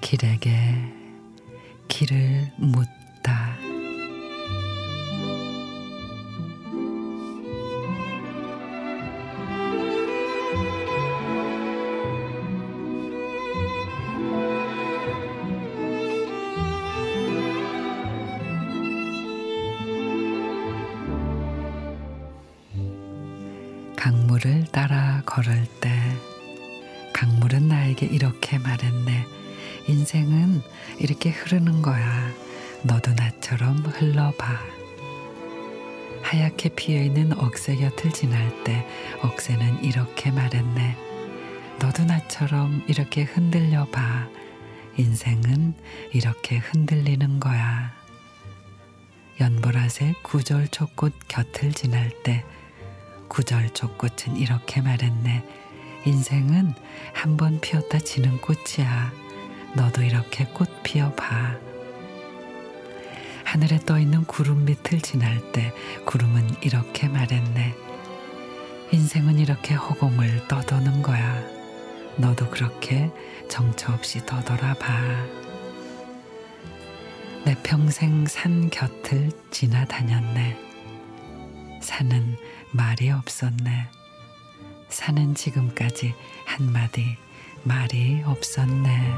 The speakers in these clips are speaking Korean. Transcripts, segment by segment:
길에게 길을 묻다. 강물을 따라 걸을 때 강물은 나에게 이렇게 말했네. 인생은 이렇게 흐르는 거야. 너도 나처럼 흘러봐. 하얗게 피어 있는 억새 곁을 지날 때 억새는 이렇게 말했네. 너도 나처럼 이렇게 흔들려 봐. 인생은 이렇게 흔들리는 거야. 연보라색 구절초꽃 곁을 지날 때 구절초꽃은 이렇게 말했네. 인생은 한 번 피었다 지는 꽃이야. 너도 이렇게 꽃 피어봐. 하늘에 떠 있는 구름 밑을 지날 때 구름은 이렇게 말했네. 인생은 이렇게 허공을 떠도는 거야. 너도 그렇게 정처 없이 떠돌아 봐. 내 평생 산 곁을 지나다녔네. 산은 말이 없었네. 산은 지금까지 한마디 말이 없었네.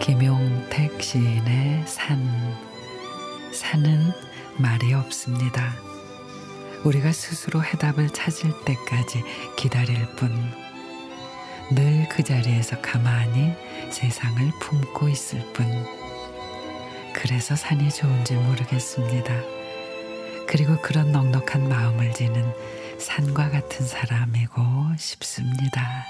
김용택 시인의 산. 산은 말이 없습니다. 우리가 스스로 해답을 찾을 때까지 기다릴 뿐. 늘 그 자리에서 가만히 세상을 품고 있을 뿐. 그래서 산이 좋은지 모르겠습니다. 그리고 그런 넉넉한 마음을 지는 산과 같은 사람이고 싶습니다.